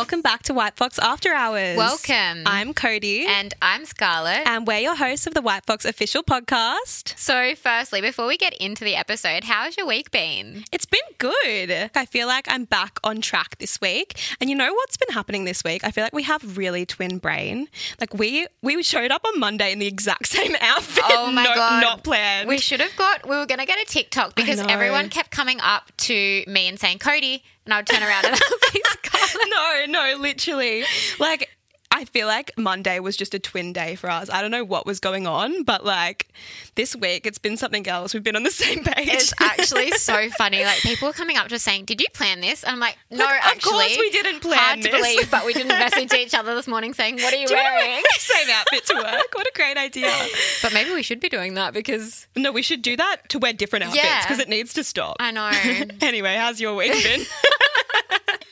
Welcome back to White Fox After Hours. Welcome. I'm Cody. And I'm Scarlett. and we're your hosts of the White Fox official podcast. so, firstly, before we get into the episode, how's your week been? It's been good. I feel like I'm back on track this week. And you know what's been happening this week? I feel like we have really twin brain. Like we we showed up on Monday in the exact same outfit. Oh my no- God. Not planned. We should have got, we were going to get a TikTok because everyone kept coming up to me and saying, Cody, and I would turn around and I'll be no, no, literally. Like I feel like Monday was just a twin day for us. I don't know what was going on, but like this week it's been something else. We've been on the same page. It's actually so funny. Like, people are coming up to us saying, Did you plan this? And I'm like, No, Like, of actually. course we didn't plan Hard to believe, but we didn't message each other this morning saying, What are you Do you wearing? the same outfit to work? What a great idea. But maybe we should be doing that because No, we should do that to wear different outfits Yeah. because it needs to stop. I know. anyway, how's your week been?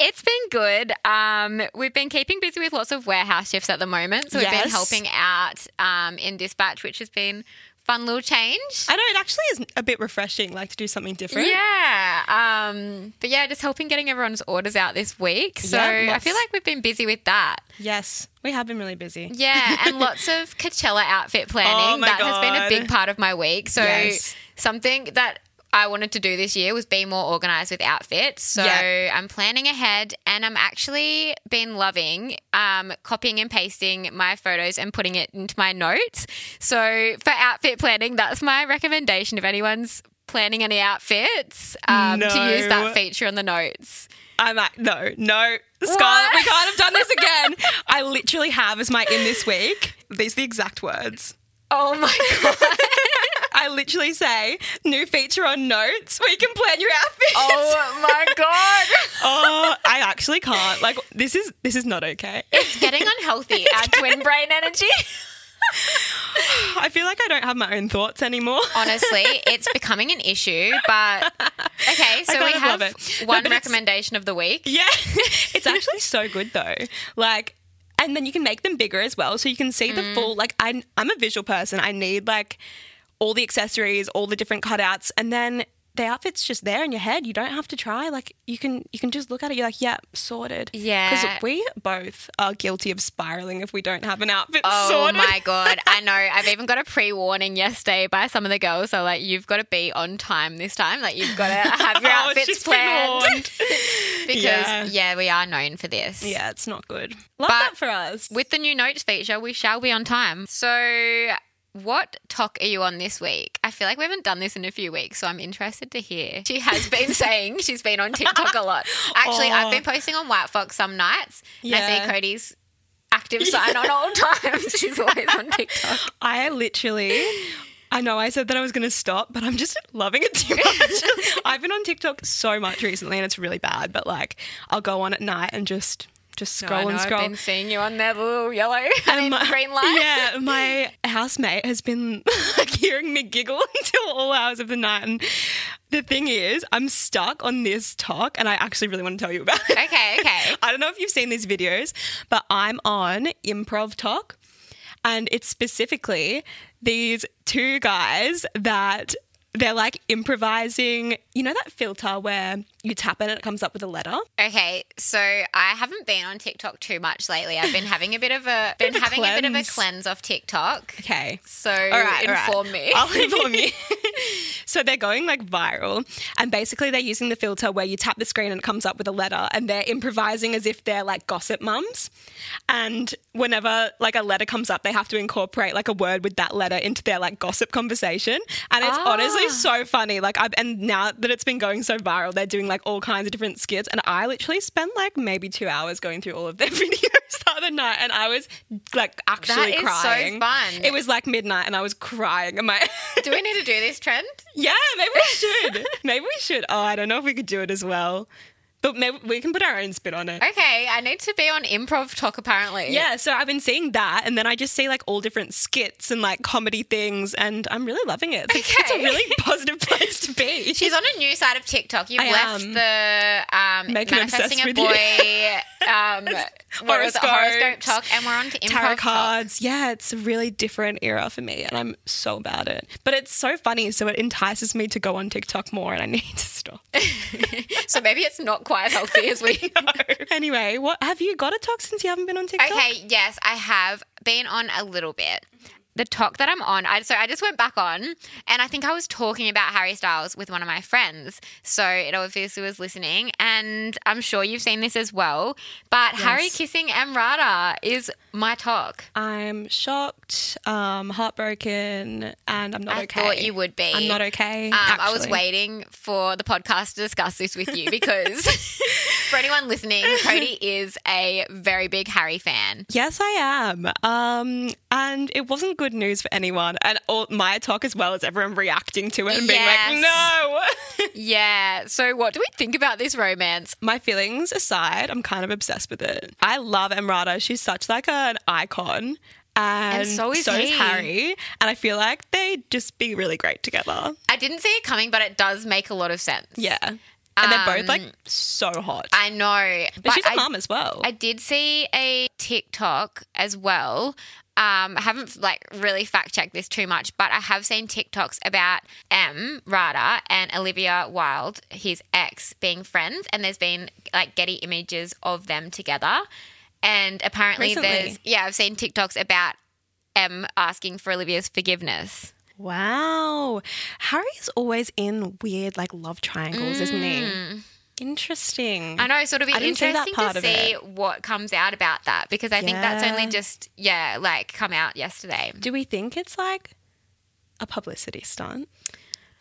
It's been good. Um, we've been keeping busy with lots of warehouse shifts at the moment. So we've been helping out um, in dispatch, which has been fun little change. I know it actually is a bit refreshing, like to do something different. Yeah. Um, but yeah, just helping getting everyone's orders out this week. So Yeah, I feel like we've been busy with that. Yes, we have been really busy. Yeah, and lots of Coachella outfit planning. Oh that has been a big part of my week. So Yes. something that I wanted to do this year was be more organized with outfits. So Yeah. I'm planning ahead and I'm actually been loving um, copying and pasting my photos and putting it into my notes. So for outfit planning, that's my recommendation if anyone's planning any outfits um, to use that feature on the notes. I'm like, no, no, Scarlett, we can't have done this again. I literally have as my in this week. These are the exact words. Oh my God. I literally say, new feature on notes where you can plan your outfits. oh my God. Oh, I actually can't. Like this is this is not okay. It's getting unhealthy, our twin brain energy. I feel like I don't have my own thoughts anymore. Honestly, it's becoming an issue, but okay, so we have it. No, one recommendation of the week. Yeah, it's actually so good though. Like, and then you can make them bigger as well, so you can see the mm. full. Like, I, I'm a visual person. I need like all the accessories, all the different cutouts, and then the outfit's just there in your head. You don't have to try. Like, you can you can just look at it. You're like, yeah, sorted. Yeah. because we both are guilty of spiraling if we don't have an outfit Oh sorted. my god, I know. I've even got a pre-warning yesterday by some of the girls. So like, you've got to be on time this time. Like, you've got to have your Oh, outfits planned because Yeah. yeah. we are known for this. yeah, it's not good. Love But that for us. With the new notes feature, we shall be on time. So, what talk are you on this week? I feel like we haven't done this in a few weeks, so I'm interested to hear. She has been saying she's been on TikTok a lot. Actually, Oh. I've been posting on White Fox some nights. And I see Cody's active sign on all times. She's always on TikTok. I literally, I know I said that I was going to stop, but I'm just loving it too much. I've been on TikTok so much recently, and it's really bad. But like, I'll go on at night and just just scroll know, and scroll. I've been seeing you on there, the little yellow, I mean, my, green light. Yeah, my housemate has been like hearing me giggle until all hours of the night. And the thing is, I'm stuck on this talk, and I actually really want to tell you about it. Okay, okay. I don't know if you've seen these videos, but I'm on Improv Talk, and it's specifically these two guys that they're like improvising. You know that filter where you tap it and it comes up with a letter? Okay, so I haven't been on TikTok too much lately. I've been having a bit of a been a having a bit of a cleanse. cleanse off TikTok. Okay. So All right, all right. inform me. I'll inform you. so they're going like viral, and basically they're using the filter where you tap the screen and it comes up with a letter, and they're improvising as if they're like gossip mums. And whenever like a letter comes up, they have to incorporate like a word with that letter into their like gossip conversation, and it's Ah. honestly so funny. Like I've, and now that it's been going so viral, they're doing like all kinds of different skits, and I literally spent like maybe two hours going through all of their videos the other night, and I was like actually is so crying. fun. It was like midnight, and I was crying. Am I? Do we need to do this trend? yeah, maybe we should. maybe we should. Oh, I don't know if we could do it as well. But maybe we can put our own spin on it. Okay, I need to be on improv talk apparently. Yeah, so I've been seeing that, and then I just see like all different skits and like comedy things, and I'm really loving it. It's, like, it's a really positive place to be. She's on a new side of TikTok. You've I left am. the um, manifesting obsessed a boy um, it, horoscope talk, and we're on to improv tarot talk. cards. Yeah, it's a really different era for me, and I'm so about it. But it's so funny, so it entices me to go on TikTok more, and I need to stop. So maybe it's not quite healthy as we. anyway, what have you got a talk since you haven't been on TikTok? Okay, yes, I have been on a little bit. The talk that I'm on, I, so I just went back on, and I think I was talking about Harry Styles with one of my friends. So it obviously was listening, and I'm sure you've seen this as well. But Harry kissing Emrata is my talk. I'm shocked, um, heartbroken, and I'm not I okay. I thought you would be. I'm not okay. Um, I was waiting for the podcast to discuss this with you because for anyone listening, Cody is a very big Harry fan. Yes, I am. Um, and it wasn't good news for anyone. And all, my talk as well as everyone reacting to it and being Yes. like, no. Yeah. So, what do we think about this romance? my feelings aside, I'm kind of obsessed with it. I love Emrata. She's such like an icon. And, so is he. Harry. And I feel like they'd just be really great together. I didn't see it coming, but it does make a lot of sense. Yeah. And they're both like Um, so hot. I know. but she's a I, mum as well. I did see a TikTok as well. Um, I haven't like really fact checked this too much, but I have seen TikToks about Emrata and Olivia Wilde, his ex, being friends, and there's been like Getty images of them together. And apparently, Recently? there's yeah, I've seen TikToks about M asking for Olivia's forgiveness. wow. Harry's always in weird like love triangles, isn't he? Interesting. I know, so it'll be I didn't see that interesting to see it. what comes out about that because I think that's only just yeah, like come out yesterday. Do we think it's like a publicity stunt?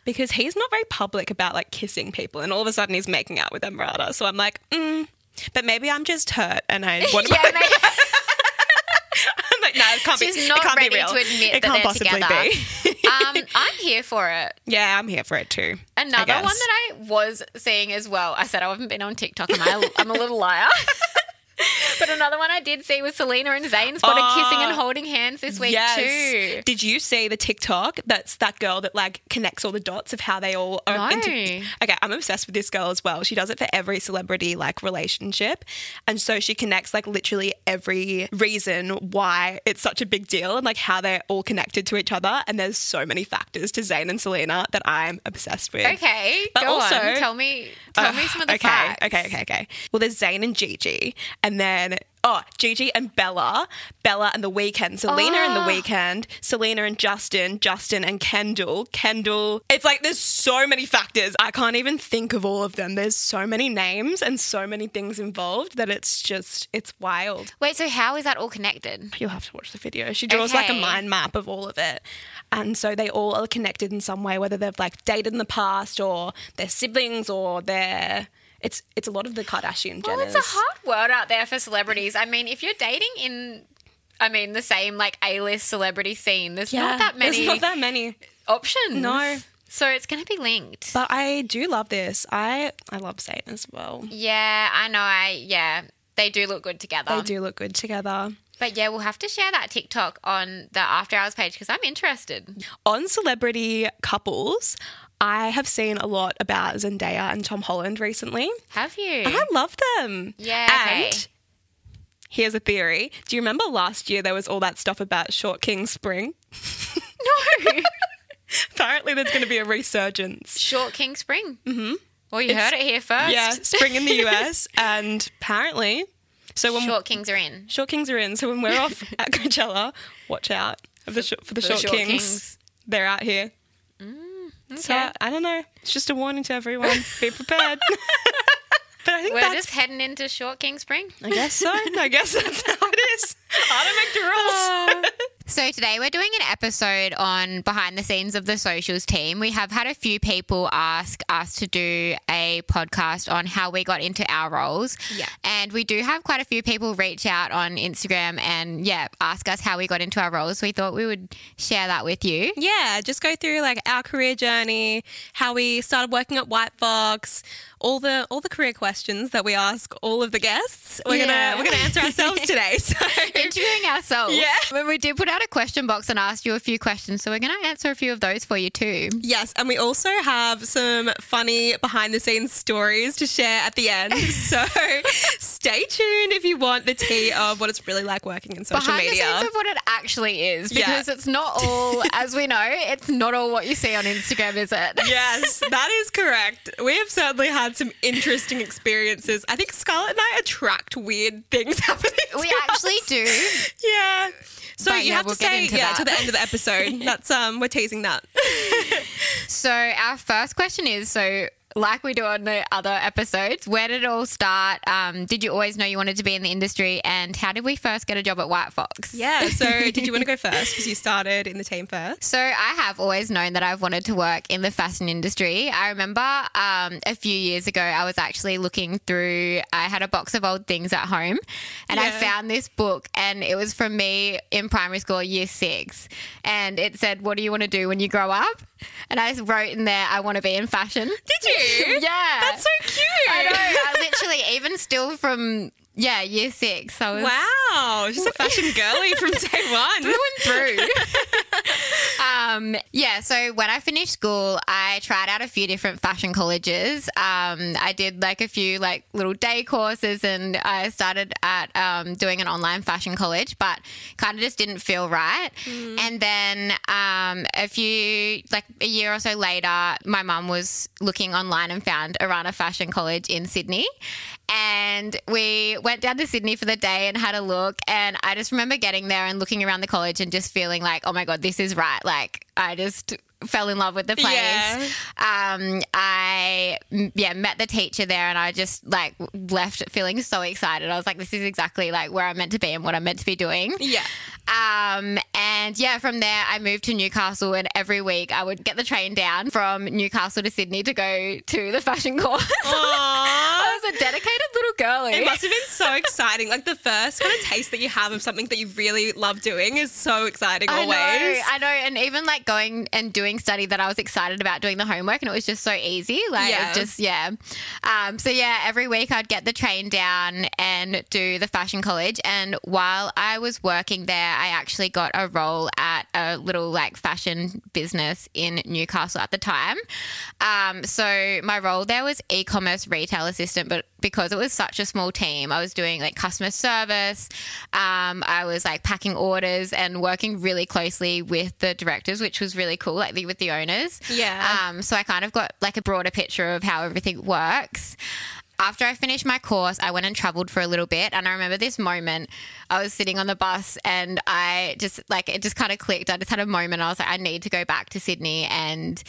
Because he's not very public about like kissing people, and all of a sudden he's making out with Emrata. So I'm like, mm, but maybe I'm just hurt, and I want to. Yeah, like, no, it can't She's be. not it can't ready be real. to admit it that can't they're possibly together. be. um, I'm here for it. yeah, I'm here for it too. Another one that I was seeing as well. I said I haven't been on TikTok. Am I? I'm a little liar. but another one I did see was Selena and Zayn spotted Oh, kissing and holding hands this week too. Did you see the TikTok? That's that girl that like connects all the dots of how they all are No. into- Okay, I'm obsessed with this girl as well. She does it for every celebrity like relationship. And so she connects like literally every reason why it's such a big deal and like how they're all connected to each other. And there's so many factors to Zayn and Selena that I'm obsessed with. Okay, But go also- on. Tell me. Tell me uh, some of the okay, facts. Okay, okay, okay. Well, there's Zayn and Gigi, and then oh, Gigi and Bella, Bella and the Weeknd, Selena and the Oh. Weeknd, Selena and Justin, Justin and Kendall, Kendall. It's like there's so many factors. I can't even think of all of them. There's so many names and so many things involved that it's just it's wild. Wait, so how is that all connected? You'll have to watch the video. She draws like a mind map of all of it. And so they all are connected in some way, whether they've like dated in the past or they're siblings or they're it's it's a lot of the Kardashian Well, it's a hard world out there for celebrities. I mean, if you're dating in, I mean, the same like A-list celebrity scene, there's yeah, not that many There's not that many. options. No. So it's going to be linked. But I do love this. I I love Zayn as well. Yeah, I know. I yeah, they do look good together. They do look good together. But yeah, we'll have to share that TikTok on the After Hours page because I'm interested. On celebrity couples, I have seen a lot about Zendaya and Tom Holland recently. Have you? I love them. Yeah, okay. And here's a theory. Do you remember last year there was all that stuff about Short King Spring? no. Apparently there's going to be a resurgence. Short King Spring. Mm-hmm. Well, you heard it here first. Yeah, spring in the US. and apparently, so when Short Kings are in. Short Kings are in, so when we're off at Coachella, watch out of the for the For the Short, Short Kings. Kings. They're out here. So. I don't know. It's just a warning to everyone. Be prepared. but I think We're just heading into Short King Spring. I guess so. I guess that's how it is. I don't make the rules. So today we're doing an episode on behind the scenes of the socials team. We have had a few people ask us to do a podcast on how we got into our roles. Yeah. And we do have quite a few people reach out on Instagram and yeah, ask us how we got into our roles. So we thought we would share that with you. Yeah, just go through like our career journey, how we started working at White Fox, all the all the career questions that we ask all of the guests. We're Yeah. gonna we're gonna answer ourselves today. So Interviewing ourselves. Yeah. But we did put out a question box and asked you a few questions, so we're going to answer a few of those for you too. Yes, and we also have some funny behind the scenes stories to share at the end. So stay tuned if you want the tea of what it's really like working in social Behind media. the scenes of what it actually is, Yeah. because it's not all, as we know, it's not all what you see on Instagram, is it? yes, that is correct. We have certainly had some interesting experiences. I think Scarlett and I attract weird things happening. We us. actually do. Yeah. So But you yeah, have we'll to get into yeah, that. to the end of the episode. That's um we're teasing that. So our first question is so like we do on the other episodes, where did it all start? Um, did you always know you wanted to be in the industry? And how did we first get a job at White Fox? Yeah. So did you want to go first? Because you started in the team first. So I have always known that I've wanted to work in the fashion industry. I remember um, a few years ago, I was actually looking through. I had a box of old things at home, and I found this book, and it was from me in primary school, year six, and it said, "What do you want to do when you grow up?" And I wrote in there, "I want to be in fashion." Did you? yeah, That's so cute. I know. I literally, even still from yeah, year six, I was Wow, she's a fashion girly from day one. through and through. um, yeah, so when I finished school, I tried out a few different fashion colleges. Um, I did like a few like little day courses, and I started at um, doing an online fashion college, but kind of just didn't feel right. And then um, a few like a year or so later, my mum was looking online and found Arana Fashion College in Sydney. And we went down to Sydney for the day and had a look. And I just remember getting there and looking around the college and just feeling like, oh my God, this is right. Like, I just fell in love with the place. Yeah. Um, I, yeah, met the teacher there and I just like left feeling so excited. I was like, this is exactly like where I'm meant to be and what I'm meant to be doing. Yeah. Um, and yeah, from there I moved to Newcastle, and every week I would get the train down from Newcastle to Sydney to go to the fashion course. I was a dedicated little girlie. It must have been so exciting. Like the first kind of taste that you have of something that you really love doing is so exciting Always. I know, I know, and even like going and doing study that I was excited about doing the homework, and it was just so easy. Like, Yeah. just yeah. Um, so yeah, every week I'd get the train down and do the fashion college, and while I was working there, I actually got a role at a little like fashion business in Newcastle at the time. Um, so my role there was e-commerce retail assistant, but because it was such a small team, I was doing like customer service. Um, I was like packing orders and working really closely with the directors, which was really cool, like with the owners. Yeah. Um, so I kind of got like a broader picture of how everything works. After I finished my course, I went and traveled for a little bit. And I remember this moment. I was sitting on the bus and I just like it just kind of clicked. I just had a moment. I was like, I need to go back to Sydney and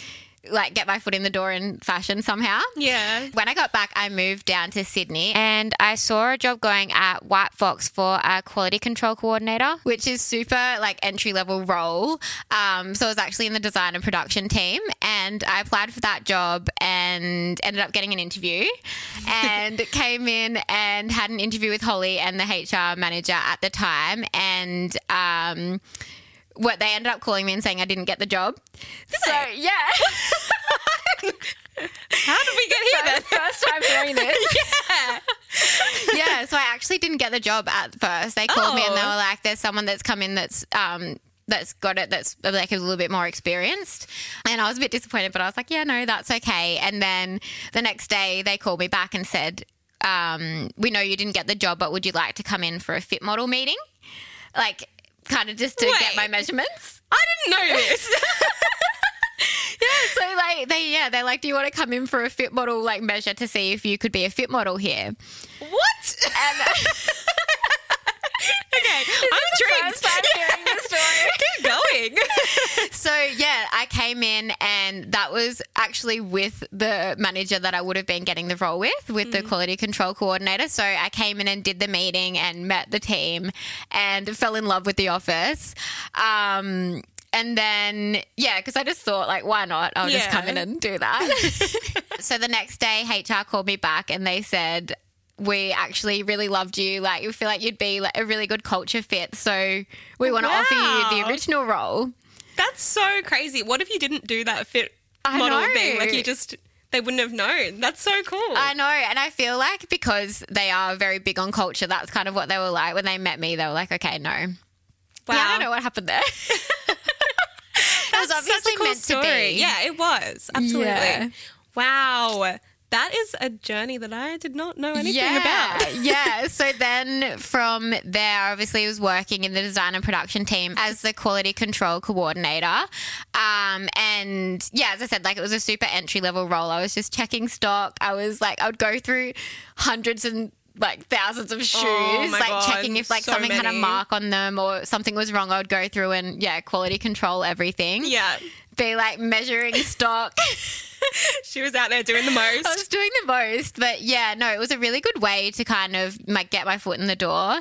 like get my foot in the door in fashion somehow. Yeah. When I got back, I moved down to Sydney and I saw a job going at White Fox for a quality control coordinator, which is super like entry level role. Um, so I was actually in the design and production team and I applied for that job and ended up getting an interview and came in and had an interview with Holly and the HR manager at the time. And, um, what they ended up calling me and saying I didn't get the job. so yeah. How did we get here then? First time hearing this. yeah. yeah, so I actually didn't get the job at first. They called me and they Oh. were like, "There's someone that's come in that's um that's got it that's like a little bit more experienced." And I was a bit disappointed, but I was like, "Yeah, no, that's okay." And then the next day, they called me back and said, um, "We know you didn't get the job, but would you like to come in for a fit model meeting?" Like, kind of just to get my measurements. I didn't know this. Yeah, so like they yeah they're like, "Do you want to come in for a fit model like measure to see if you could be a fit model here?" what? And okay. I'm intrigued. first time hearing this story. Keep going. So yeah, I came in and that was actually with the manager that I would have been getting the role with, with the quality control coordinator. So I came in and did the meeting and met the team and fell in love with the office. Um, and then yeah, because I just thought like, why not? I'll just come in and do that. so the next day, HR called me back and they said. We actually really loved you. Like, we feel like you'd be like a really good culture fit. So we want to offer you the original role. That's so crazy. What if you didn't do that fit I model know. thing? Like you just they wouldn't have known. That's so cool. I know, and I feel like because they are very big on culture, that's kind of what they were like when they met me. They were like, "Okay, no, wow, yeah, I don't know what happened there." that was obviously cool meant story. to be. Yeah, it was absolutely. Yeah. Wow. That is a journey that I did not know anything yeah, about. yeah. So then from there, obviously, I was working in the design and production team as the quality control coordinator. Um, and yeah, as I said, like it was a super entry level role. I was just checking stock. I was like, I would go through hundreds and like thousands of shoes, oh like God, checking if like so something many. had a mark on them or something was wrong. I would go through and yeah, quality control everything. Yeah, be like measuring stock. she was out there doing the most. I was doing the most, but yeah, no, it was a really good way to kind of like get my foot in the door.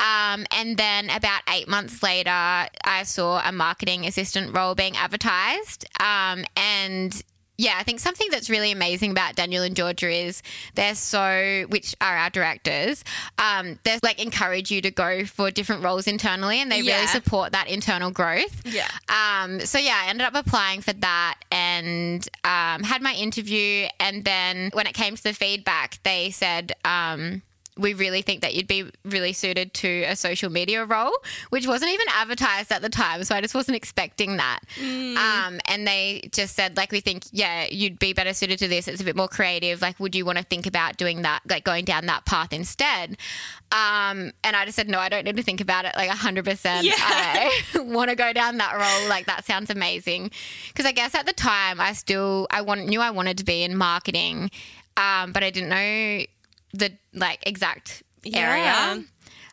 Um, and then about eight months later, I saw a marketing assistant role being advertised, um, and yeah, I think something that's really amazing about Daniel and Georgia is they're so, which are our directors, um, they like encourage you to go for different roles internally and they yeah. really support that internal growth. Yeah. Um, so yeah, I ended up applying for that and um, had my interview. And then when it came to the feedback, they said, um, we really think that you'd be really suited to a social media role, which wasn't even advertised at the time. So I just wasn't expecting that. Mm. Um, and they just said, like, we think, yeah, you'd be better suited to this. It's a bit more creative. Like, would you want to think about doing that, like going down that path instead? Um, and I just said, no, I don't need to think about it like 100%. Yeah. I want to go down that role. Like, that sounds amazing. Because I guess at the time, I still, I want, knew I wanted to be in marketing. Um, but I didn't know the like exact area. Yeah.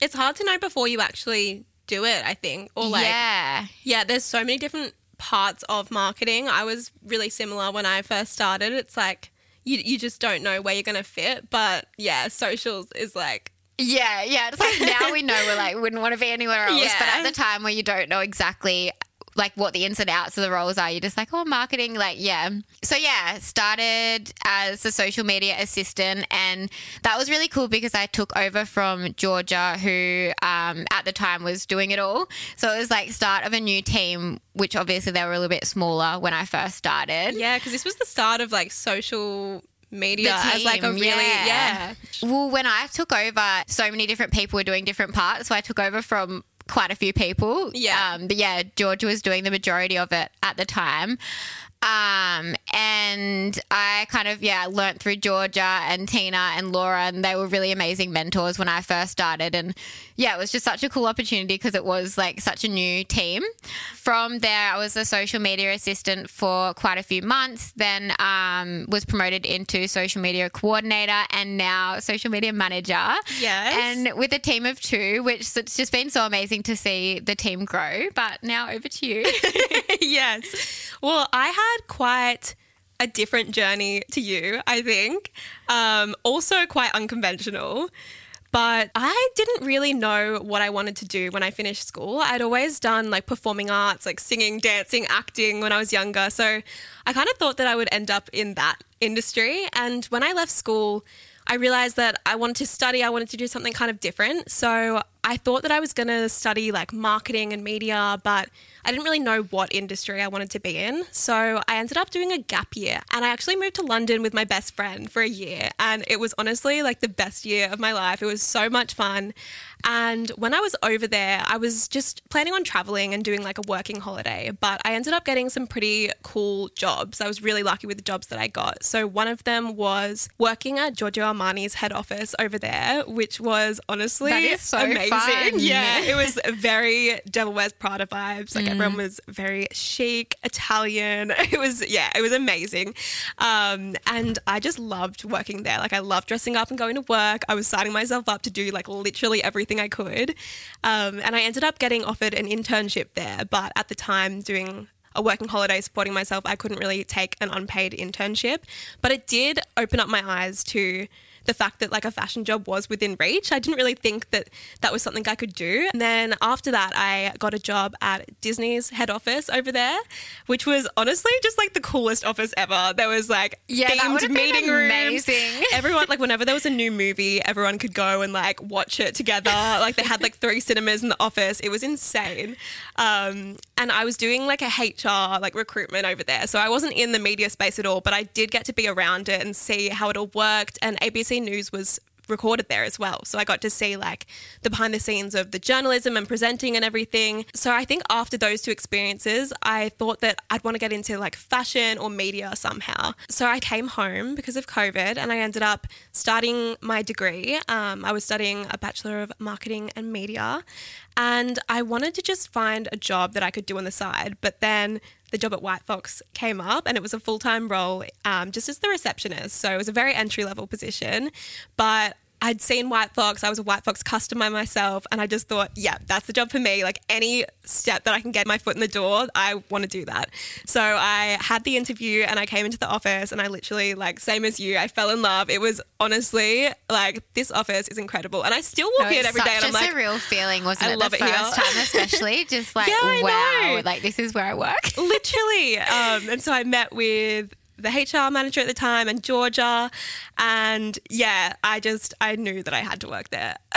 It's hard to know before you actually do it, I think. Or like Yeah. Yeah, there's so many different parts of marketing. I was really similar when I first started. It's like you you just don't know where you're going to fit, but yeah, socials is like yeah, yeah. It's like now we know we're like wouldn't want to be anywhere else. Yeah. But at the time where you don't know exactly like what the ins and outs of the roles are. You're just like, oh, marketing, like, yeah. So, yeah, started as a social media assistant. And that was really cool because I took over from Georgia, who um, at the time was doing it all. So it was like start of a new team, which obviously they were a little bit smaller when I first started. Yeah, because this was the start of like social media team, as like a really yeah. yeah. Well, when I took over, so many different people were doing different parts. So I took over from quite a few people. Yeah. Um, but yeah, George was doing the majority of it at the time. Um, and I kind of, yeah, learned through Georgia and Tina and Laura, and they were really amazing mentors when I first started. And yeah, it was just such a cool opportunity because it was like such a new team. From there, I was a social media assistant for quite a few months, then um, was promoted into social media coordinator and now social media manager. Yes. And with a team of two, which it's just been so amazing to see the team grow. But now over to you. yes. Well, I had quite a different journey to you, I think. Um, also quite unconventional. But I didn't really know what I wanted to do when I finished school. I'd always done like performing arts, like singing, dancing, acting when I was younger. So I kind of thought that I would end up in that industry. And when I left school, I realized that I wanted to study, I wanted to do something kind of different. So I thought that I was going to study like marketing and media, but I didn't really know what industry I wanted to be in. So I ended up doing a gap year and I actually moved to London with my best friend for a year. And it was honestly like the best year of my life. It was so much fun. And when I was over there, I was just planning on traveling and doing like a working holiday, but I ended up getting some pretty cool jobs. I was really lucky with the jobs that I got. So one of them was working at Giorgio Armani's head office over there, which was honestly so amazing. Fun. Yeah, it was very Devil Wears Prada vibes. Like mm. everyone was very chic, Italian. It was yeah, it was amazing. Um, and I just loved working there. Like I loved dressing up and going to work. I was signing myself up to do like literally everything I could. Um, and I ended up getting offered an internship there, but at the time doing a working holiday supporting myself, I couldn't really take an unpaid internship. But it did open up my eyes to the fact that like a fashion job was within reach. I didn't really think that that was something I could do. And then after that, I got a job at Disney's head office over there, which was honestly just like the coolest office ever. There was like Yeah, themed meeting rooms. amazing. Everyone like whenever there was a new movie, everyone could go and like watch it together. Like they had like three cinemas in the office. It was insane. Um, and I was doing like a HR like recruitment over there, so I wasn't in the media space at all, but I did get to be around it and see how it all worked. And ABC News was recorded there as well. So I got to see like the behind the scenes of the journalism and presenting and everything. So I think after those two experiences, I thought that I'd want to get into like fashion or media somehow. So I came home because of COVID and I ended up starting my degree. Um, I was studying a Bachelor of Marketing and Media. And I wanted to just find a job that I could do on the side. But then the job at White Fox came up and it was a full time role um, just as the receptionist. So it was a very entry level position. But I'd seen White Fox, I was a White Fox customer myself, and I just thought, yeah, that's the job for me. Like any step that I can get my foot in the door, I want to do that. So I had the interview and I came into the office and I literally, like, same as you, I fell in love. It was honestly like, this office is incredible. And I still walk No, in every day and I'm a like, surreal feeling, wasn't I it? love the it here. first time, especially, just like Yeah, wow, know. like this is where I work. literally. Um, and so I met with the HR manager at the time and Georgia. And yeah, I just, I knew that I had to work there.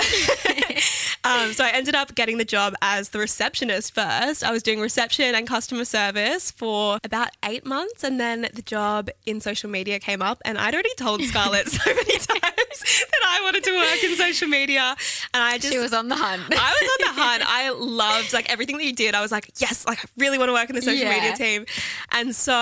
um, so I ended up getting the job as the receptionist first. I was doing reception and customer service for about eight months. And then the job in social media came up. And I'd already told Scarlett so many times that I wanted to work in social media. And I just, She was on the hunt. I was on the hunt. I loved like everything that you did. I was like, yes, like I really want to work in the social Yeah. media team. And so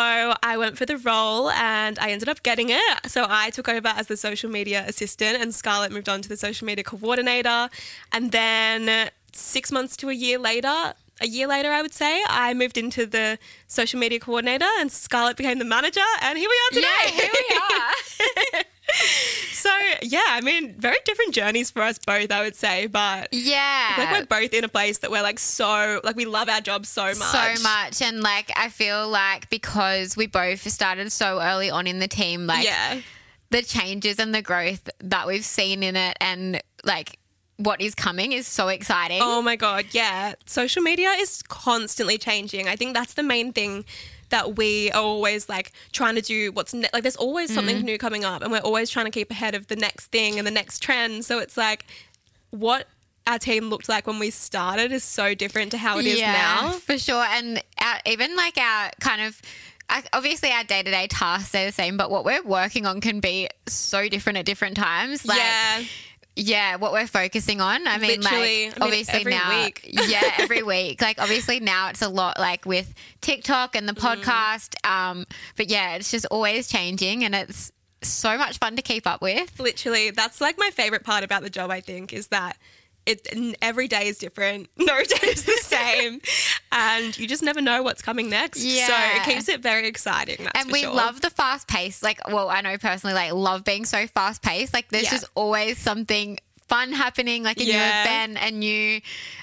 I went for the role and I ended up getting it. So I took over as the social media assistant and Scarlett moved on to the social media coordinator. And then six months to a year later, a year later, I would say, I moved into the social media coordinator and Scarlett became the manager. And here we are today. yeah, here we are. so, yeah, I mean, very different journeys for us both, I would say. But Yeah. like we're both in a place that we're like so like we love our jobs so much. so much and like I feel like because we both started so early on in the team like yeah. the changes and the growth that we've seen in it and like what is coming is so exciting. Oh my god, yeah. Social media is constantly changing. I think that's the main thing that we are always like trying to do what's ne- like there's always something Mm-hmm. new coming up and we're always trying to keep ahead of the next thing and the next trend. So it's like what our team looked like when we started is so different to how it is now. for sure. And our, even like our kind of. Obviously, our day to day tasks are the same, but what we're working on can be so different at different times. Like, yeah. Yeah, what we're focusing on. I mean, Literally. like I mean, obviously every now, week. yeah, every week. Like obviously now it's a lot like with TikTok and the Mm. podcast. Um, but yeah, it's just always changing, and it's so much fun to keep up with. Literally, that's like my favorite part about the job. I think is that it every day is different. No day is the same, and you just never know what's coming next. Yeah. so it keeps it very exciting. That's and we sure. love the fast pace. Like, well, I know personally, like, love being so fast paced. Like, there's Yeah. just always something fun happening, like a Yeah. new event, a new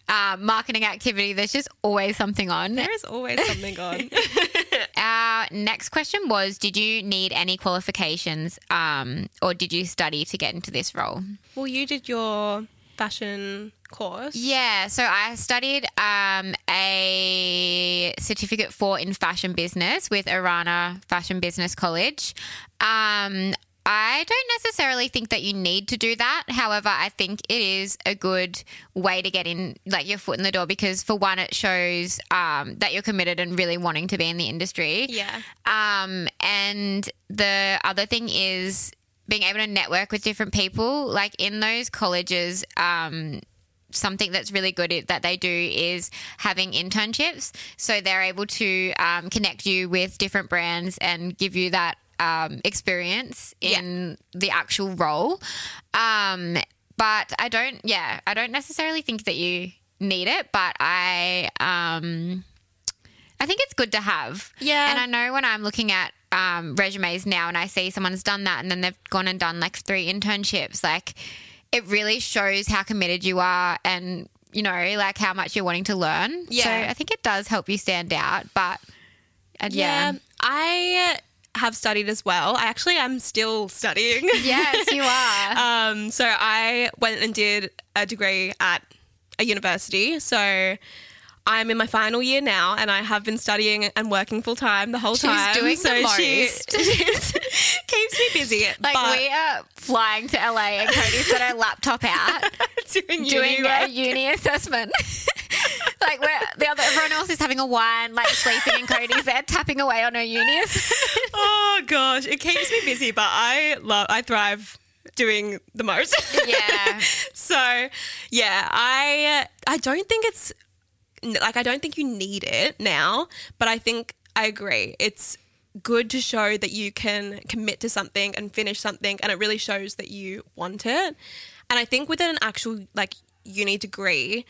uh, marketing activity. There's just always something on. There is always something on. Our next question was Did you need any qualifications um, or did you study to get into this role? well, you did your fashion course. Yeah, so I studied um, a certificate for in fashion business with Arana Fashion Business College. Um, I don't necessarily think that you need to do that. However, I think it is a good way to get in, like your foot in the door, because for one, it shows um, that you're committed and really wanting to be in the industry. Yeah. Um, and the other thing is being able to network with different people. Like in those colleges, um, something that's really good that they do is having internships. So they're able to um, connect you with different brands and give you that um, experience in the actual role. Um, but I don't, yeah, I don't necessarily think that you need it, but I, um, I think it's good to have. Yeah. And I know when I'm looking at um, resumes now and I see someone's done that and then they've gone and done like three internships, like it really shows how committed you are and, you know, like how much you're wanting to learn. Yeah. So I think it does help you stand out. But uh, yeah. Yeah. I have studied as well. I actually am still studying. Yes, you are. um, so I went and did a degree at a university. So I'm in my final year now, and I have been studying and working full time the whole She's time. doing so the she most. she's- keeps me busy. like but we are flying to LA and Cody's got her laptop out doing uni a uni assessment. like where the other everyone else is having a wine, like sleeping, and Cody's there tapping away on her uni assessment. oh gosh, it keeps me busy, but I love, I thrive doing the most. Yeah. so yeah, I uh, I don't think it's like I don't think you need it now, but I think I agree. It's good to show that you can commit to something and finish something, and it really shows that you want it. And I think with an actual like uni degree,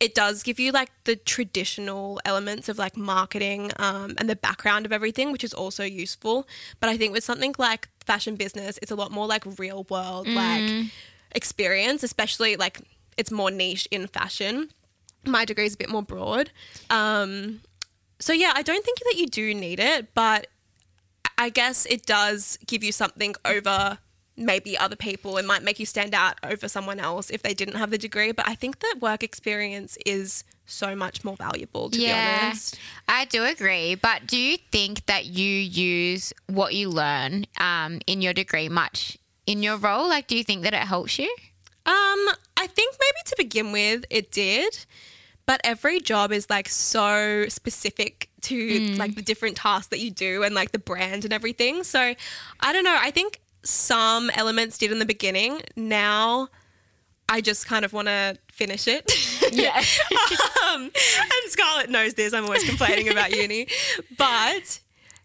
it does give you like the traditional elements of like marketing um, and the background of everything, which is also useful. But I think with something like fashion business, it's a lot more like real world like experience, especially like it's more niche in fashion. My degree is a bit more broad. Um, so yeah, I don't think that you do need it, but I guess it does give you something over maybe other people. It might make you stand out over someone else if they didn't have the degree. But I think that work experience is so much more valuable, to be honest. I do agree. But do you think that you use what you learn um, in your degree much in your role? Like, do you think that it helps you? Um, I think maybe to begin with it did, but every job is like so specific to like the different tasks that you do and like the brand and everything. So I don't know. I think some elements did in the beginning. Now I just kind of want to finish it. Yeah. um, and Scarlett knows this. I'm always complaining about uni, but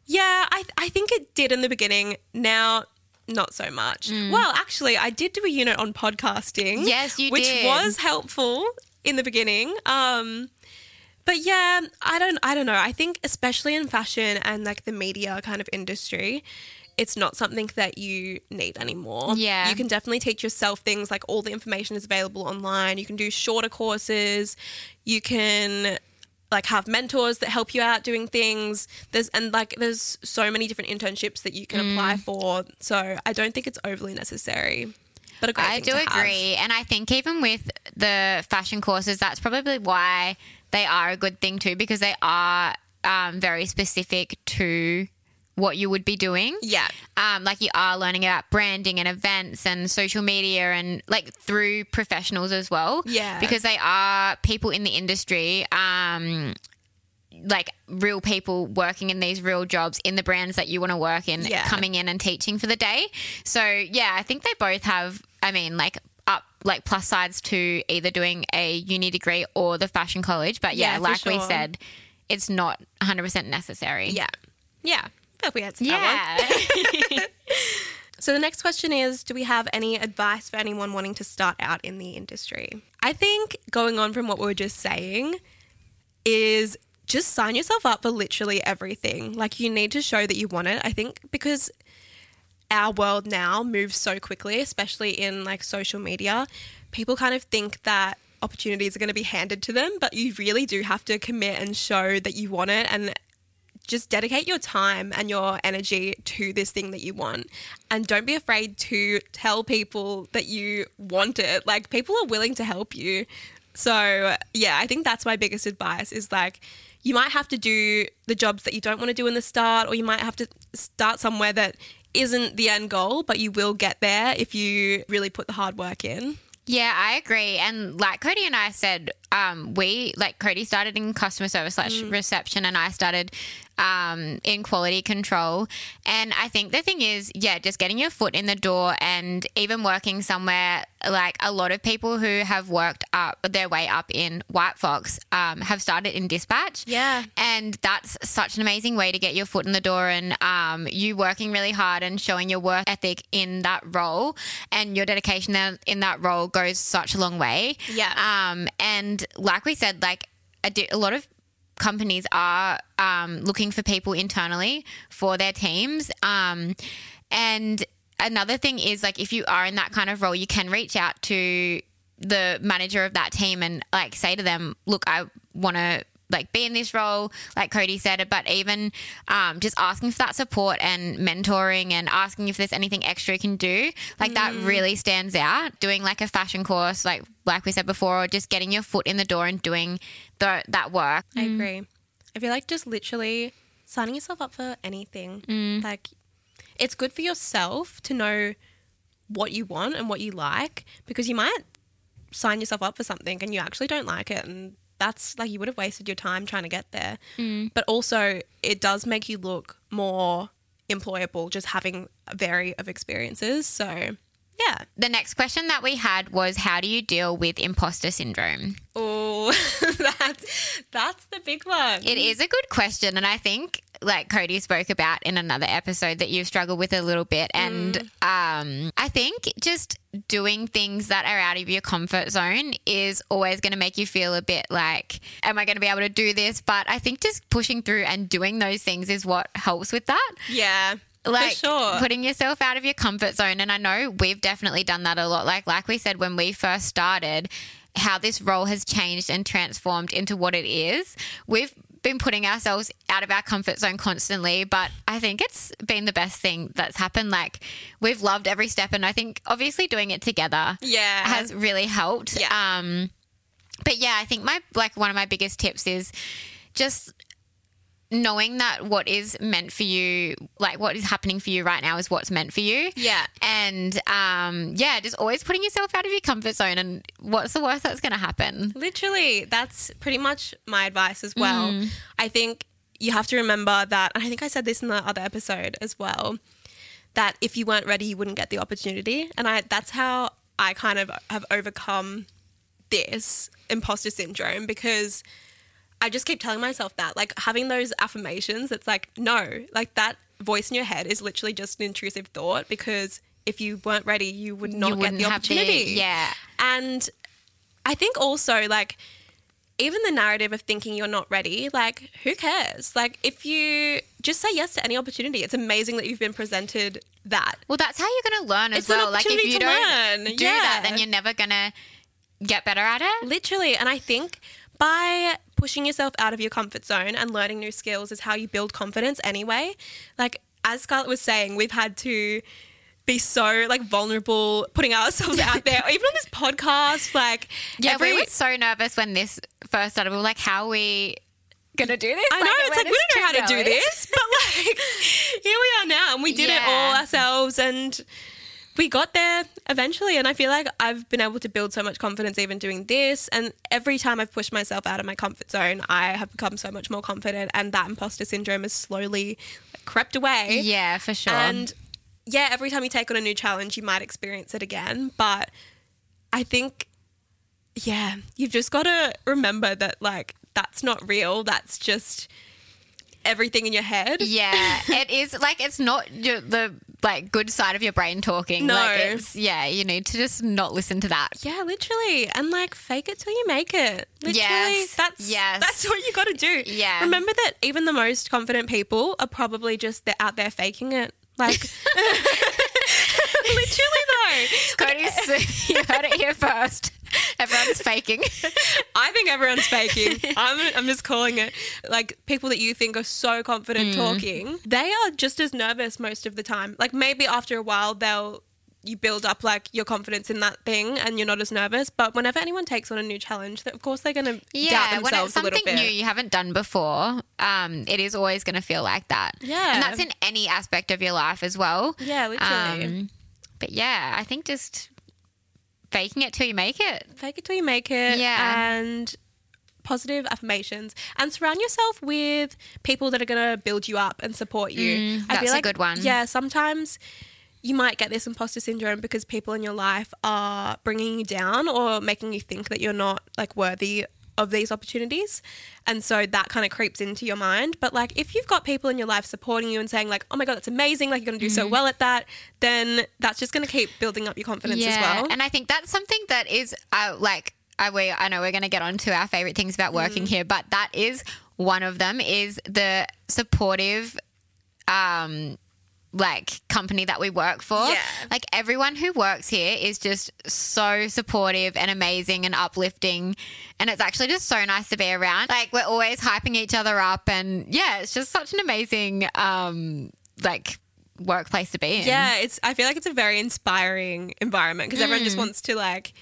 yeah, I I think it did in the beginning. Now. Not so much. Well, actually, I did do a unit on podcasting. Yes, you which did. was helpful in the beginning. Um, but yeah, I don't. I don't know. I think especially in fashion and like the media kind of industry, it's not something that you need anymore. Yeah. you can definitely teach yourself things. Like all the information is available online. You can do shorter courses. You can like have mentors that help you out doing things. There's and like there's so many different internships that you can Mm. apply for. So I don't think it's overly necessary. But a great I do to have. agree. And I think even with the fashion courses, that's probably why they are a good thing too, because they are um, very specific to what you would be doing. Yeah. Um, like you are learning about branding and events and social media and like through professionals as well. Yeah. Because they are people in the industry. Um, like real people working in these real jobs in the brands that you want to work in, Yeah. coming in and teaching for the day. So yeah, I think they both have. I mean, like up like plus sides to either doing a uni degree or the fashion college. But yeah, Yeah, for like we said, it's not 100 percent necessary. Yeah. Yeah. Felt we answered that. Yeah. So the next question is Do we have any advice for anyone wanting to start out in the industry? I think going on from what we were just saying is just sign yourself up for literally everything. Like you need to show that you want it. I think because our world now moves so quickly, especially in like social media, people kind of think that opportunities are going to be handed to them, but you really do have to commit and show that you want it and just dedicate your time and your energy to this thing that you want. And don't be afraid to tell people that you want it. Like people are willing to help you. So, yeah, I think that's my biggest advice is like you might have to do the jobs that you don't want to do in the start or you might have to start somewhere that isn't the end goal, but you will get there if you really put the hard work in. Yeah, I agree. And like Cody and I said, um, we like Cody started in customer service slash reception, and I started um, in quality control. And I think the thing is, yeah, just getting your foot in the door, and even working somewhere like a lot of people who have worked up their way up in White Fox um, have started in dispatch. Yeah. And that's such an amazing way to get your foot in the door and um, you working really hard and showing your work ethic in that role and your dedication in- that role goes such a long way. Yeah. Um, and like we said, like a, di- a lot of companies are um, looking for people internally for their teams. Um, and another thing is like if you are in that kind of role, you can reach out to the manager of that team and like say to them, look, I want to like be in this role, like Cody said, but even um, just asking for that support and mentoring and asking if there's anything extra you can do, like that mm. really stands out. Doing like a fashion course, like like we said before, or just getting your foot in the door and doing the, that work. I mm. agree. I feel like just literally signing yourself up for anything. Mm. Like, it's good for yourself to know what you want and what you like because you might sign yourself up for something and you actually don't like it. And that's like you would have wasted your time trying to get there. Mm. But also, it does make you look more employable just having a vary of experiences. So, yeah. The next question that we had was how do you deal with imposter syndrome? Oh, that's that's the big one. It is a good question, and I think like Cody spoke about in another episode that you've struggled with a little bit, and um, I think just doing things that are out of your comfort zone is always going to make you feel a bit like, am I going to be able to do this? But I think just pushing through and doing those things is what helps with that Yeah. like for sure. putting yourself out of your comfort zone and i know we've definitely done that a lot like like we said when we first started how this role has changed and transformed into what it is we've been putting ourselves out of our comfort zone constantly but i think it's been the best thing that's happened like we've loved every step and i think obviously doing it together yeah. has really helped. Yeah. Um, but yeah, I think my like one of my biggest tips is just knowing that what is meant for you, like what is happening for you right now, is what's meant for you. Yeah. And um, yeah, just always putting yourself out of your comfort zone. And what's the worst that's going to happen? Literally, that's pretty much my advice as well. I think you have to remember that, and I think I said this in the other episode as well, that if you weren't ready, you wouldn't get the opportunity. And I that's how I kind of have overcome this imposter syndrome because I just keep telling myself that, like having those affirmations, it's like, no, like that voice in your head is literally just an intrusive thought because if you weren't ready, you would not get the have the- opportunity. yeah. And I think also, like, even the narrative of thinking you're not ready, like, who cares? Like, if you just say yes to any opportunity, it's amazing that you've been presented that. Well, that's how you're going to learn as It's well. Like if you don't learn. do that, then you're never going to get better at it. Literally. And I think by pushing yourself out of your comfort zone and learning new skills is how you build confidence anyway. Like, as Scarlett was saying, we've had to be so like vulnerable putting ourselves out there even on this podcast like Yeah, every we were so nervous when this first started. We were like, how are we going to do this? I know it's like we don't know how to do this, but like here we are now, and we did it all ourselves, and we got there eventually. And I feel like I've been able to build so much confidence even doing this. And every time I've pushed myself out of my comfort zone, I have become so much more confident, and that imposter syndrome has slowly crept away. Yeah, for sure. And yeah, every time you take on a new challenge, you might experience it again. But I think, yeah, you've just got to remember that, like, that's not real. That's just everything in your head. yeah, it is like it's not your, the like good side of your brain talking. No. like it's, yeah, you need to just not listen to that. Yeah, literally. And like fake it till you make it. Literally. Yes, That's yes. that's what you gotta do. Yeah. Remember that even the most confident people are probably just they're out there faking it. Like literally though. Cody's, you heard it here first. Everyone's faking. I think everyone's faking. I'm, I'm just calling it. Like people that you think are so confident talking, they are just as nervous most of the time. Like maybe after a while they'll you build up like your confidence in that thing and you're not as nervous. But whenever anyone takes on a new challenge, that of course they're gonna doubt Yeah, when themselves a little bit. something new you haven't done before, um, it is always going to feel like that. Yeah. and that's in any aspect of your life as well. Yeah, literally. Um, but yeah, I think just faking it till you make it. Fake it till you make it. Yeah. And positive affirmations and surround yourself with people that are going to build you up and support you. Mm, that's a good one. Yeah, sometimes you might get this imposter syndrome because people in your life are bringing you down or making you think that you're not like worthy of these opportunities. And so that kind of creeps into your mind. But like if you've got people in your life supporting you and saying like, "Oh my god, that's amazing. Like you're going to do Mm-hmm. so well at that." Then that's just going to keep building up your confidence as well. And I think that's something that is uh, like I we I know we're going to get on to our favorite things about working Mm. here, but that is one of them is the supportive um like company that we work for. Yeah. Like everyone who works here is just so supportive and amazing and uplifting. And it's actually just so nice to be around. Like we're always hyping each other up and yeah, it's just such an amazing um like workplace to be in. Yeah, it's. I feel like it's a very inspiring environment because everyone Mm. just wants to like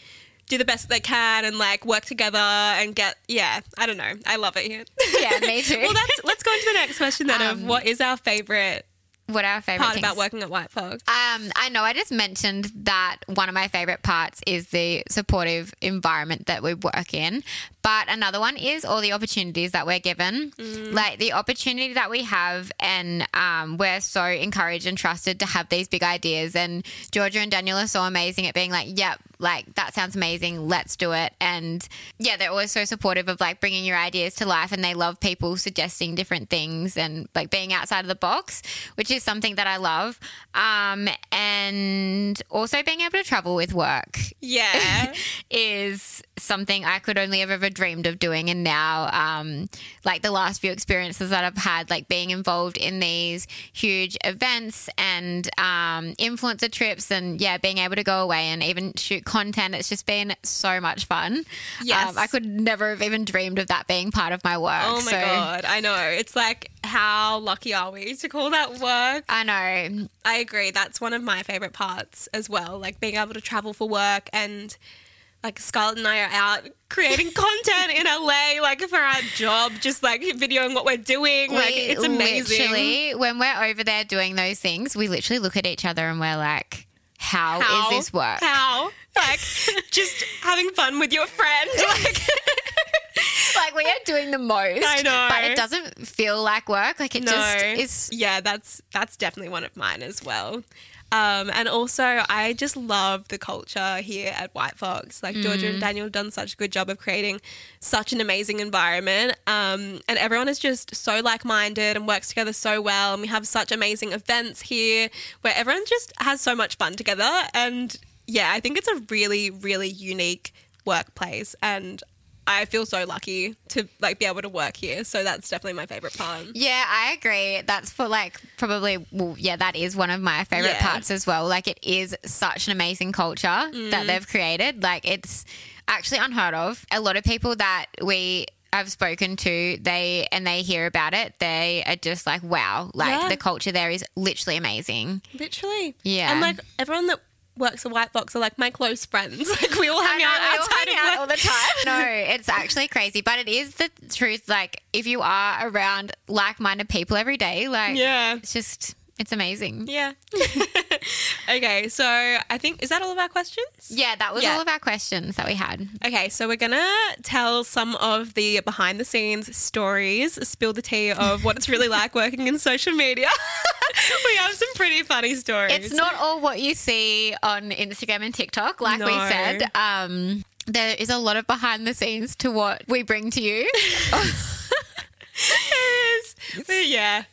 do the best they can and like work together and get. Yeah, I don't know. I love it here. Yeah, me too. well, that's. Let's go on to the next question then. of Um, what is our favorite What are our favorite part things? about working at White Fox? Um, I know I just mentioned that one of my favorite parts is the supportive environment that we work in. But another one is all the opportunities that we're given. Like the opportunity that we have, and um, we're so encouraged and trusted to have these big ideas. And Georgia and Daniel are so amazing at being like, yep, like that sounds amazing, let's do it. And yeah, they're always so supportive of like bringing your ideas to life, and they love people suggesting different things and like being outside of the box, which is something that I love. Um, and also being able to travel with work Yeah. is something I could only have ever dreamed of doing. And now, um, like the last few experiences that I've had, like being involved in these huge events and um, influencer trips, and yeah, being able to go away and even shoot content, it's just been so much fun. Yes. Um, I could never have even dreamed of that being part of my work. oh my so- god, I know. It's like how lucky are we to call that work? I know. I agree. That's one of my favorite parts as well. Like being able to travel for work and like Scarlett and I are out creating content in LA, like for our job, just like videoing what we're doing. like it's amazing. Literally, when we're over there doing those things, we literally look at each other and we're like, "How is this work?" How? Like just having fun with your friend. Like like we are doing the most. I know. but it doesn't feel like work. Like it no. just is. Yeah, that's that's definitely one of mine as well. Um, and also, I just love the culture here at White Fox. Like Georgia Mm. and Daniel have done such a good job of creating such an amazing environment. Um, and everyone is just so like-minded and works together so well. And we have such amazing events here where everyone just has so much fun together. And yeah, I think it's a really, really unique workplace. And I feel so lucky to like be able to work here. So that's definitely my favorite part. Yeah, I agree. That's for like probably. Well, yeah, that is one of my favorite Yeah. parts as well. Like it is such an amazing culture Mm. that they've created. Like it's actually unheard of. A lot of people that we. I've spoken to they and they hear about it. They are just like, wow! Like Yeah. the culture there is literally amazing. Literally. Yeah. And like everyone that works at White Fox are like my close friends. Like we all hang know, out we all outside hang of out all the time. no, it's actually crazy, but it is the truth. Like, if you are around like-minded people every day, like, Yeah. it's just it's amazing. Yeah. okay, so I think is that all of our questions? Yeah, that was Yeah. all of our questions that we had. Okay, so we're gonna tell some of the behind the scenes stories, spill the tea of what it's really like working in social media. we have some pretty funny stories. It's not all what you see on Instagram and TikTok, like we said. Um, there is a lot of behind the scenes to what we bring to you. Yes. But yeah.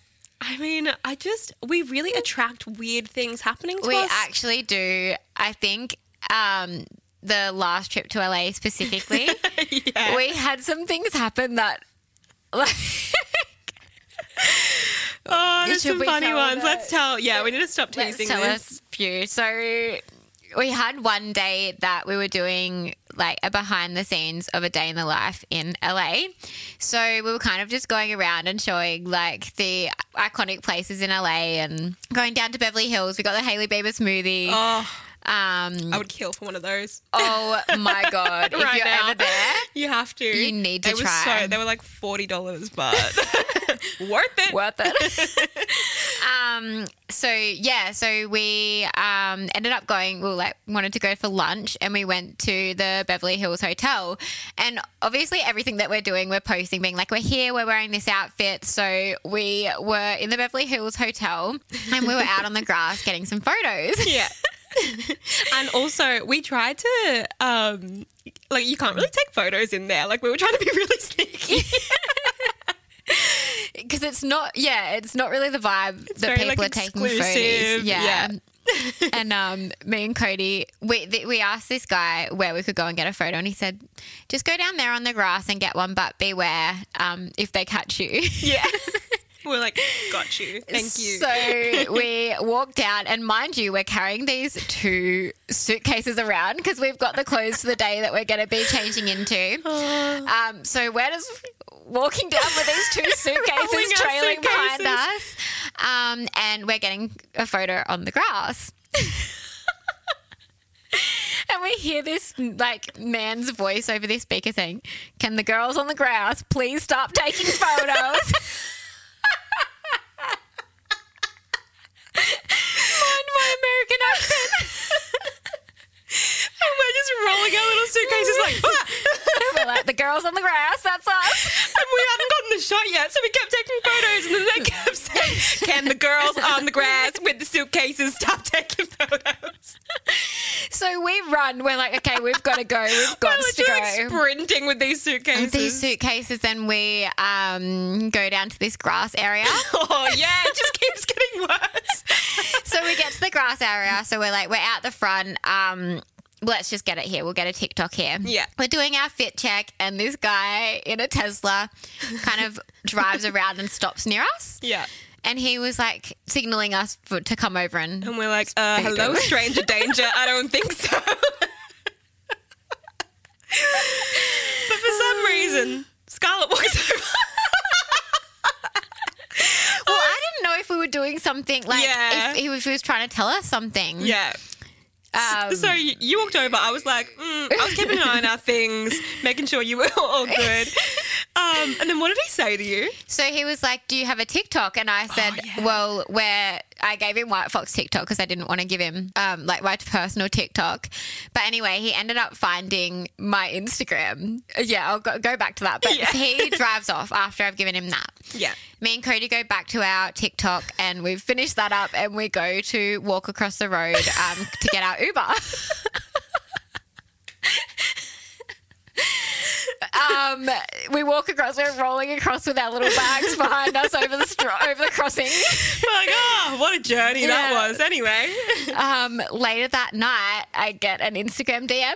I mean, I just we really attract weird things happening to we us. We actually do. I think um, the last trip to LA specifically, yeah. we had some things happen that. Like, Oh, there's some funny ones. Let's tell. Yeah, we need to stop Let's teasing tell this. us a few. So we had one day that we were doing like a behind the scenes of a day in the life in LA. So we were kind of just going around and showing like the iconic places in LA and going down to Beverly Hills. We got the Hailey Bieber smoothie. Oh, Um, I would kill for one of those. oh my god! if Right you're now. ever there, You have to. You need to it was try. So, they were like forty dollars, but worth it. worth it. Um, so yeah, so we um, ended up going. We like wanted to go for lunch, and we went to the Beverly Hills Hotel. And obviously, everything that we're doing, we're posting, being like, "We're here, we're wearing this outfit." So we were in the Beverly Hills Hotel, and we were out on the grass getting some photos. Yeah. and also, we tried to, um, like, you can't really take photos in there. Like, we were trying to be really sneaky. because it's not yeah it's not really the vibe that very, people like, are taking photos yeah. and um me and cody we th- we asked this guy where we could go and get a photo and he said just go down there on the grass and get one but beware um if they catch you yeah. We're like, got you. Thank you. So we walked out, and mind you, we're carrying these two suitcases around because we've got the clothes for the day that we're going to be changing into. Um, so we're just walking down with these two suitcases trailing behind us, um, and we're getting a photo on the grass. And we hear this like man's voice over the speaker saying, "Can the girls on the grass please stop taking photos?" Mind my American accent. And we're just rolling our little suitcases like, "Ah!" We're like, the girls on the grass, that's us. and we hadn't gotten the shot yet, so we kept taking photos, and then they kept saying, "Can the girls on the grass with the suitcases stop taking photos?" So we run. We're like, okay, we've got to go. We've got We're to go. like sprinting with these suitcases. With these suitcases, then we um, go down to this grass area. oh yeah, it just keeps getting worse. so we get to the grass area. So we're like, we're out the front. Um, let's just get it here. We'll get a TikTok here. Yeah. We're doing our fit check, and this guy in a Tesla kind of drives around and stops near us. yeah. And he was like signaling us for, to come over and. And we're like, uh, hello, stranger danger. I don't think so. but for some reason, Scarlett walks over. Well, I didn't know if we were doing something like Yeah. if if he was trying to tell us something. yeah. Um, So you, you walked over. I was like, mm, I was keeping an eye on our things, making sure you were all good. Um, and then what did he say to you? So he was like, "Do you have a TikTok?" And I said, Oh, yeah. "Well, where I gave him White Fox TikTok because I didn't want to give him um, like my personal TikTok." But anyway, he ended up finding my Instagram. Yeah, I'll go, go back to that. But Yeah. he drives off after I've given him that. Yeah. Me and Cody go back to our TikTok and we've finished that up and we go to walk across the road um, to get our Uber. um, we walk across. We're rolling across with our little bags behind us over the str- over the crossing. We're like, oh, what a journey that was. Anyway. Um, later that night, I get an Instagram DM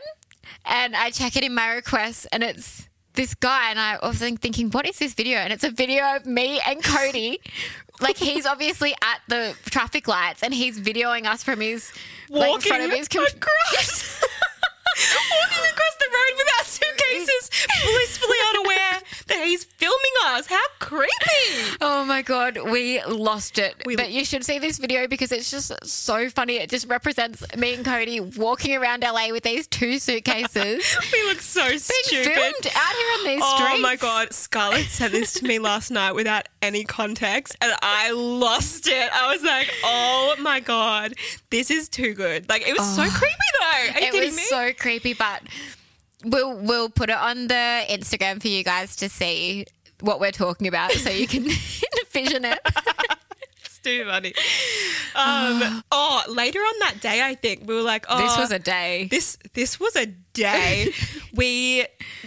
and I check it in my requests, and it's this guy. And I was thinking, what is this video? And it's a video of me and Cody. like he's obviously at the traffic lights and he's videoing us from his like, in front of his com- across. Walking across the road with our suitcases, blissfully unaware that he's filming us. How creepy. Oh my god, we lost it. We- but you should see this video because it's just so funny. It just represents me and Cody walking around LA with these two suitcases. We look so Being stupid. filmed out here on these Oh streets. my god, Scarlett sent this to me last night without any context and I lost it. I was like, oh my god, this is too good. Like, it was so oh. creepy though. Are you. It was me? so creepy, but we'll we'll put it on the Instagram for you guys to see what we're talking about, so you can envision it. It's too funny. Um, oh, later on that day, I think we were like, oh, This was a day. this this was a day. we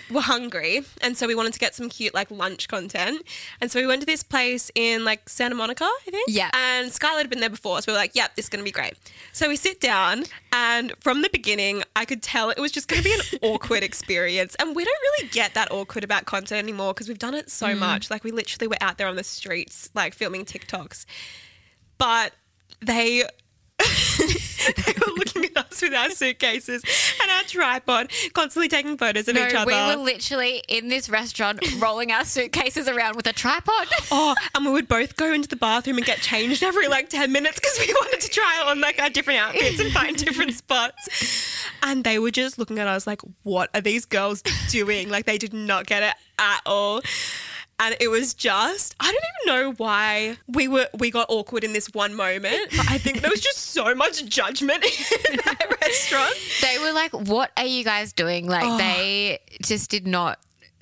were hungry, and so we wanted to get some cute like lunch content. And so we went to this place in like Santa Monica, I think. Yeah. And Scarlett had been there before, so we were like, "Yep, this is gonna be great." So we sit down, and from the beginning, I could tell it was just gonna be an awkward experience. And we don't really get that awkward about content anymore because we've done it so much. Like we literally were out there on the streets, like filming TikToks but they they were looking at us with our suitcases and our tripod, constantly taking photos of No, each other. we were literally in this restaurant rolling our suitcases around with a tripod. oh, and we would both go into the bathroom and get changed every like 10 minutes because we wanted to try on like our different outfits and find different spots. And they were just looking at us like, what are these girls doing? Like, they did not get it at all. And it was just, I don't even know why we were we got awkward in this one moment. But I think there was just so much judgment in that restaurant. They were like, "What are you guys doing?" Like they just did not.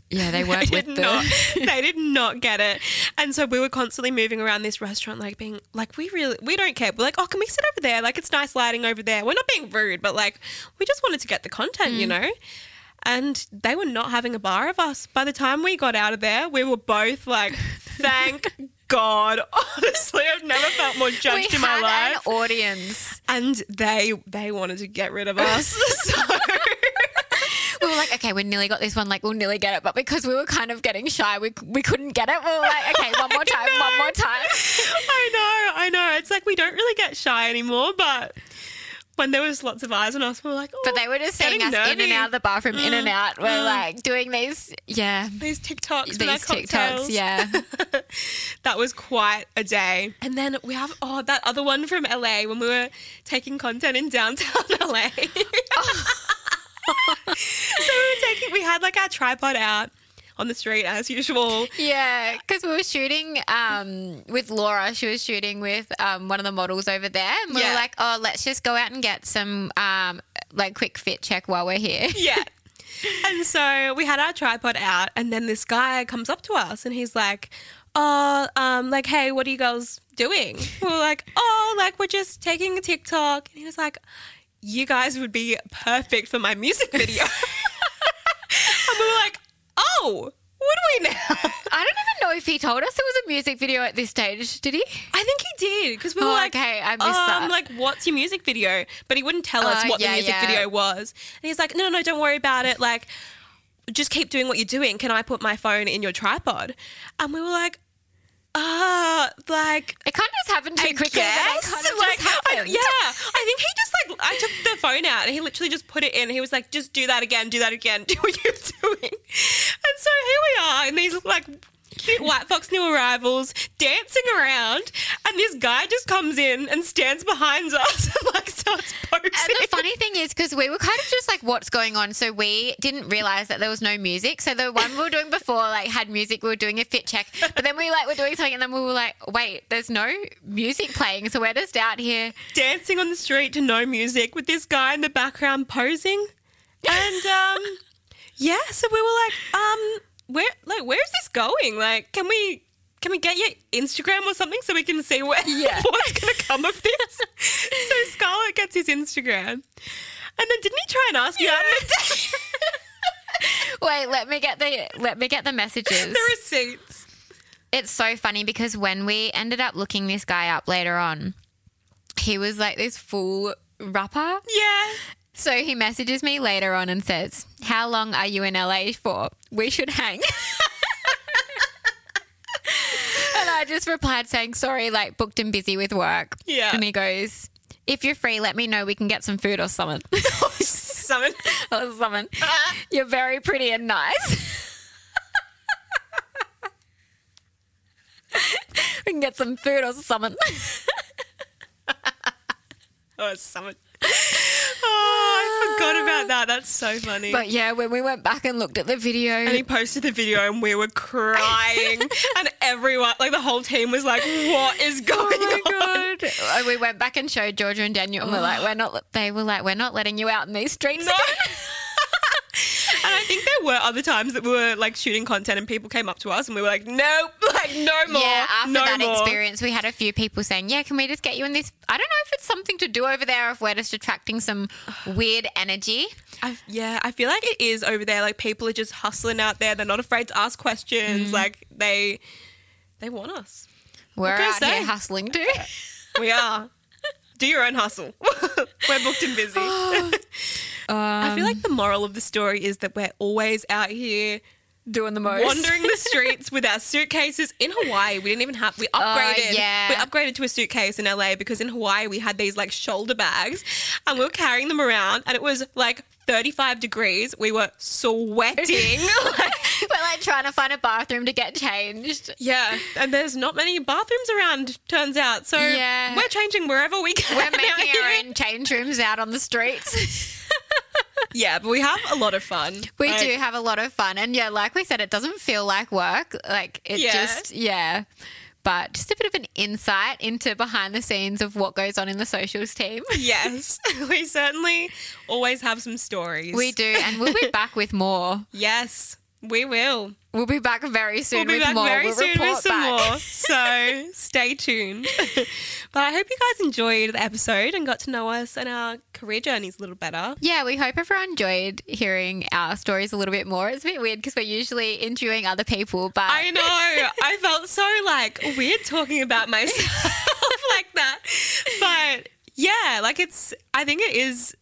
Yeah, they weren't They with the. not, they did not get it. And so we were constantly moving around this restaurant, like being like, we really, we don't care. We're like, oh, can we sit over there? Like, it's nice lighting over there. We're not being rude, but like, we just wanted to get the content, Mm. you know? And they were not having a bar of us. By the time we got out of there, we were both like, thank God. Honestly, I've never felt more we judged in my had life. an audience. and they they wanted to get rid of us. so We were like, okay, we nearly got this one. Like, we'll nearly get it. But because we were kind of getting shy, we, we couldn't get it. We were like, okay, one more time, one more time. I know, I know. It's like we don't really get shy anymore, but when there was lots of eyes on us, we were like, oh, But they were just seeing us getting in and out of the bathroom, in and mm, out. We're mm. like doing these, yeah, These TikToks, these TikToks, cocktails. yeah. that was quite a day. And then we have oh that other one from LA when we were taking content in downtown LA. so we were taking we had like our tripod out on the street as usual. Yeah, because we were shooting um, with Laura. She was shooting with um, one of the models over there. And we Yeah. were like, oh, let's just go out and get some um, like quick fit check while we're here. Yeah. And so we had our tripod out, and then this guy comes up to us and he's like, Oh, um, like, hey, what are you girls doing? We were like, Oh, like, we're just taking a TikTok. And he was like, You guys would be perfect for my music video. and we were like, Oh, would we now? I don't even know if he told us there was a music video at this stage. Did he? I think he did because we were Oh, like, okay, I missed um, that. Like, what's your music video? But he wouldn't tell us Oh, what yeah, the music yeah. video was. And he's like, no, no, no, don't worry about it. Like, just keep doing what you're doing. Can I put my phone in your tripod? And we were like, ah, like. It kind of just happened too I quickly. kind of like, just I- yeah, I think he just like I took the phone out and he literally just put it in. And he was like, "Just do that again, do that again, do what you're doing." And so here we are in these like cute white fox new arrivals dancing around, and this guy just comes in and stands behind us and like starts posing. And the funny thing is, because we were kind of just like, what's going on? So we didn't realize that there was no music. So the one we were doing before, like, had music. We were doing a fit check. But then we, like, were doing something and then we were like, wait, there's no music playing. So we're just out here. dancing on the street to no music with this guy in the background posing. And um yeah, so we were like, um, where like where's this going? Like, can we can we get your Instagram or something so we can see where Yeah. what's gonna come of this? so Scarlett gets his Instagram. And then didn't he try and ask you out a date? Wait, let me get the let me get the messages. the receipts. it's so funny because when we ended up looking this guy up later on, he was like this full rapper. Yeah. So he messages me later on and says, How long are you in LA for? We should hang. I just replied saying, Sorry, like booked and busy with work. Yeah. And he goes, If you're free, let me know. We can get some food or something. Summon. or something. You're very pretty and nice. we can get some food or something. Oh, summon. Oh, I forgot about that. That's so funny. But yeah, when we went back and looked at the video, And he posted the video and we were crying. and everyone, like the whole team was like, what is going Oh on? god! We went back and showed Georgia and Daniel, and we're like, we're not. They were like, we're not letting you out in these streets. No. again." and I think there were other times that we were like shooting content and people came up to us and we were like, nope, like no more. Yeah, after no that more. experience, we had a few people saying, "Yeah, can we just get you in this?" I don't know if it's something to do over there, or if we're just attracting some weird energy. I, yeah, I feel like it is over there. Like people are just hustling out there. They're not afraid to ask Mm. questions. Like they, they want us. We're out say? here hustling too. We are. Do your own hustle. we're booked and busy. Oh. I feel like um, the moral of the story is that we're always out here Doing the most. wandering the streets with our suitcases in Hawaii. We didn't even have we oh, upgraded. yeah. We upgraded to a suitcase in LA because in Hawaii we had these like shoulder bags and we were carrying them around and it was like 35 degrees. We were sweating. Like, like trying to find a bathroom to get changed. yeah, and there's not many bathrooms around turns out. So Yeah. we're changing wherever we can. We're making our own change rooms out on the streets. Yeah, but we have a lot of fun. We Like, do have a lot of fun. And yeah, like we said, it doesn't feel like work. Like it Yeah. just, yeah. But just a bit of an insight into behind the scenes of what goes on in the socials team. Yes, we certainly always have some stories. We do. And we'll be back with more. Yes, we will. We'll be back very soon We'll be back more. very we'll soon with some back. more. So stay tuned. but I hope you guys enjoyed the episode and got to know us and our career journeys a little better. Yeah, we hope everyone enjoyed hearing our stories a little bit more. It's a bit weird because we're usually interviewing other people, but I know. I felt so like weird talking about myself like that. But yeah, like it's I think it is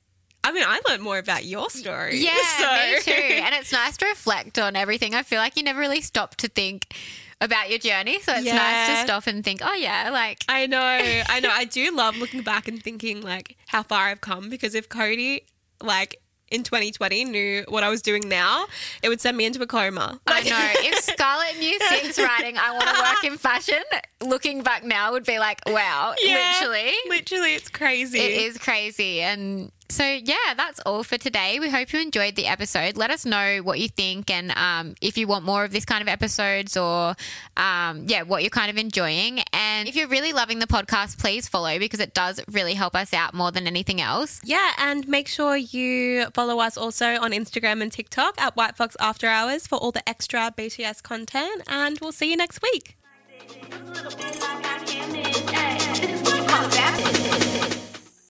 I mean, I learned more about your story. Yeah, so. me too. And it's nice to reflect on everything. I feel like you never really stop to think about your journey. So it's nice to stop and think, oh, yeah, like, I know, I know. I do love looking back and thinking like how far I've come because if Cody like in 2020 knew what I was doing now, it would send me into a coma. I Like- know. If Scarlett knew six writing, I want to work in fashion, looking back now would be like, wow, Yeah, literally. literally, it's crazy. It is crazy. And so, yeah, that's all for today. We hope you enjoyed the episode. Let us know what you think and um, if you want more of this kind of episodes or, um, yeah, what you're kind of enjoying. And if you're really loving the podcast, please follow because it does really help us out more than anything else. Yeah, and make sure you follow us also on Instagram and TikTok at White Fox After Hours for all the extra BTS content. And we'll see you next week.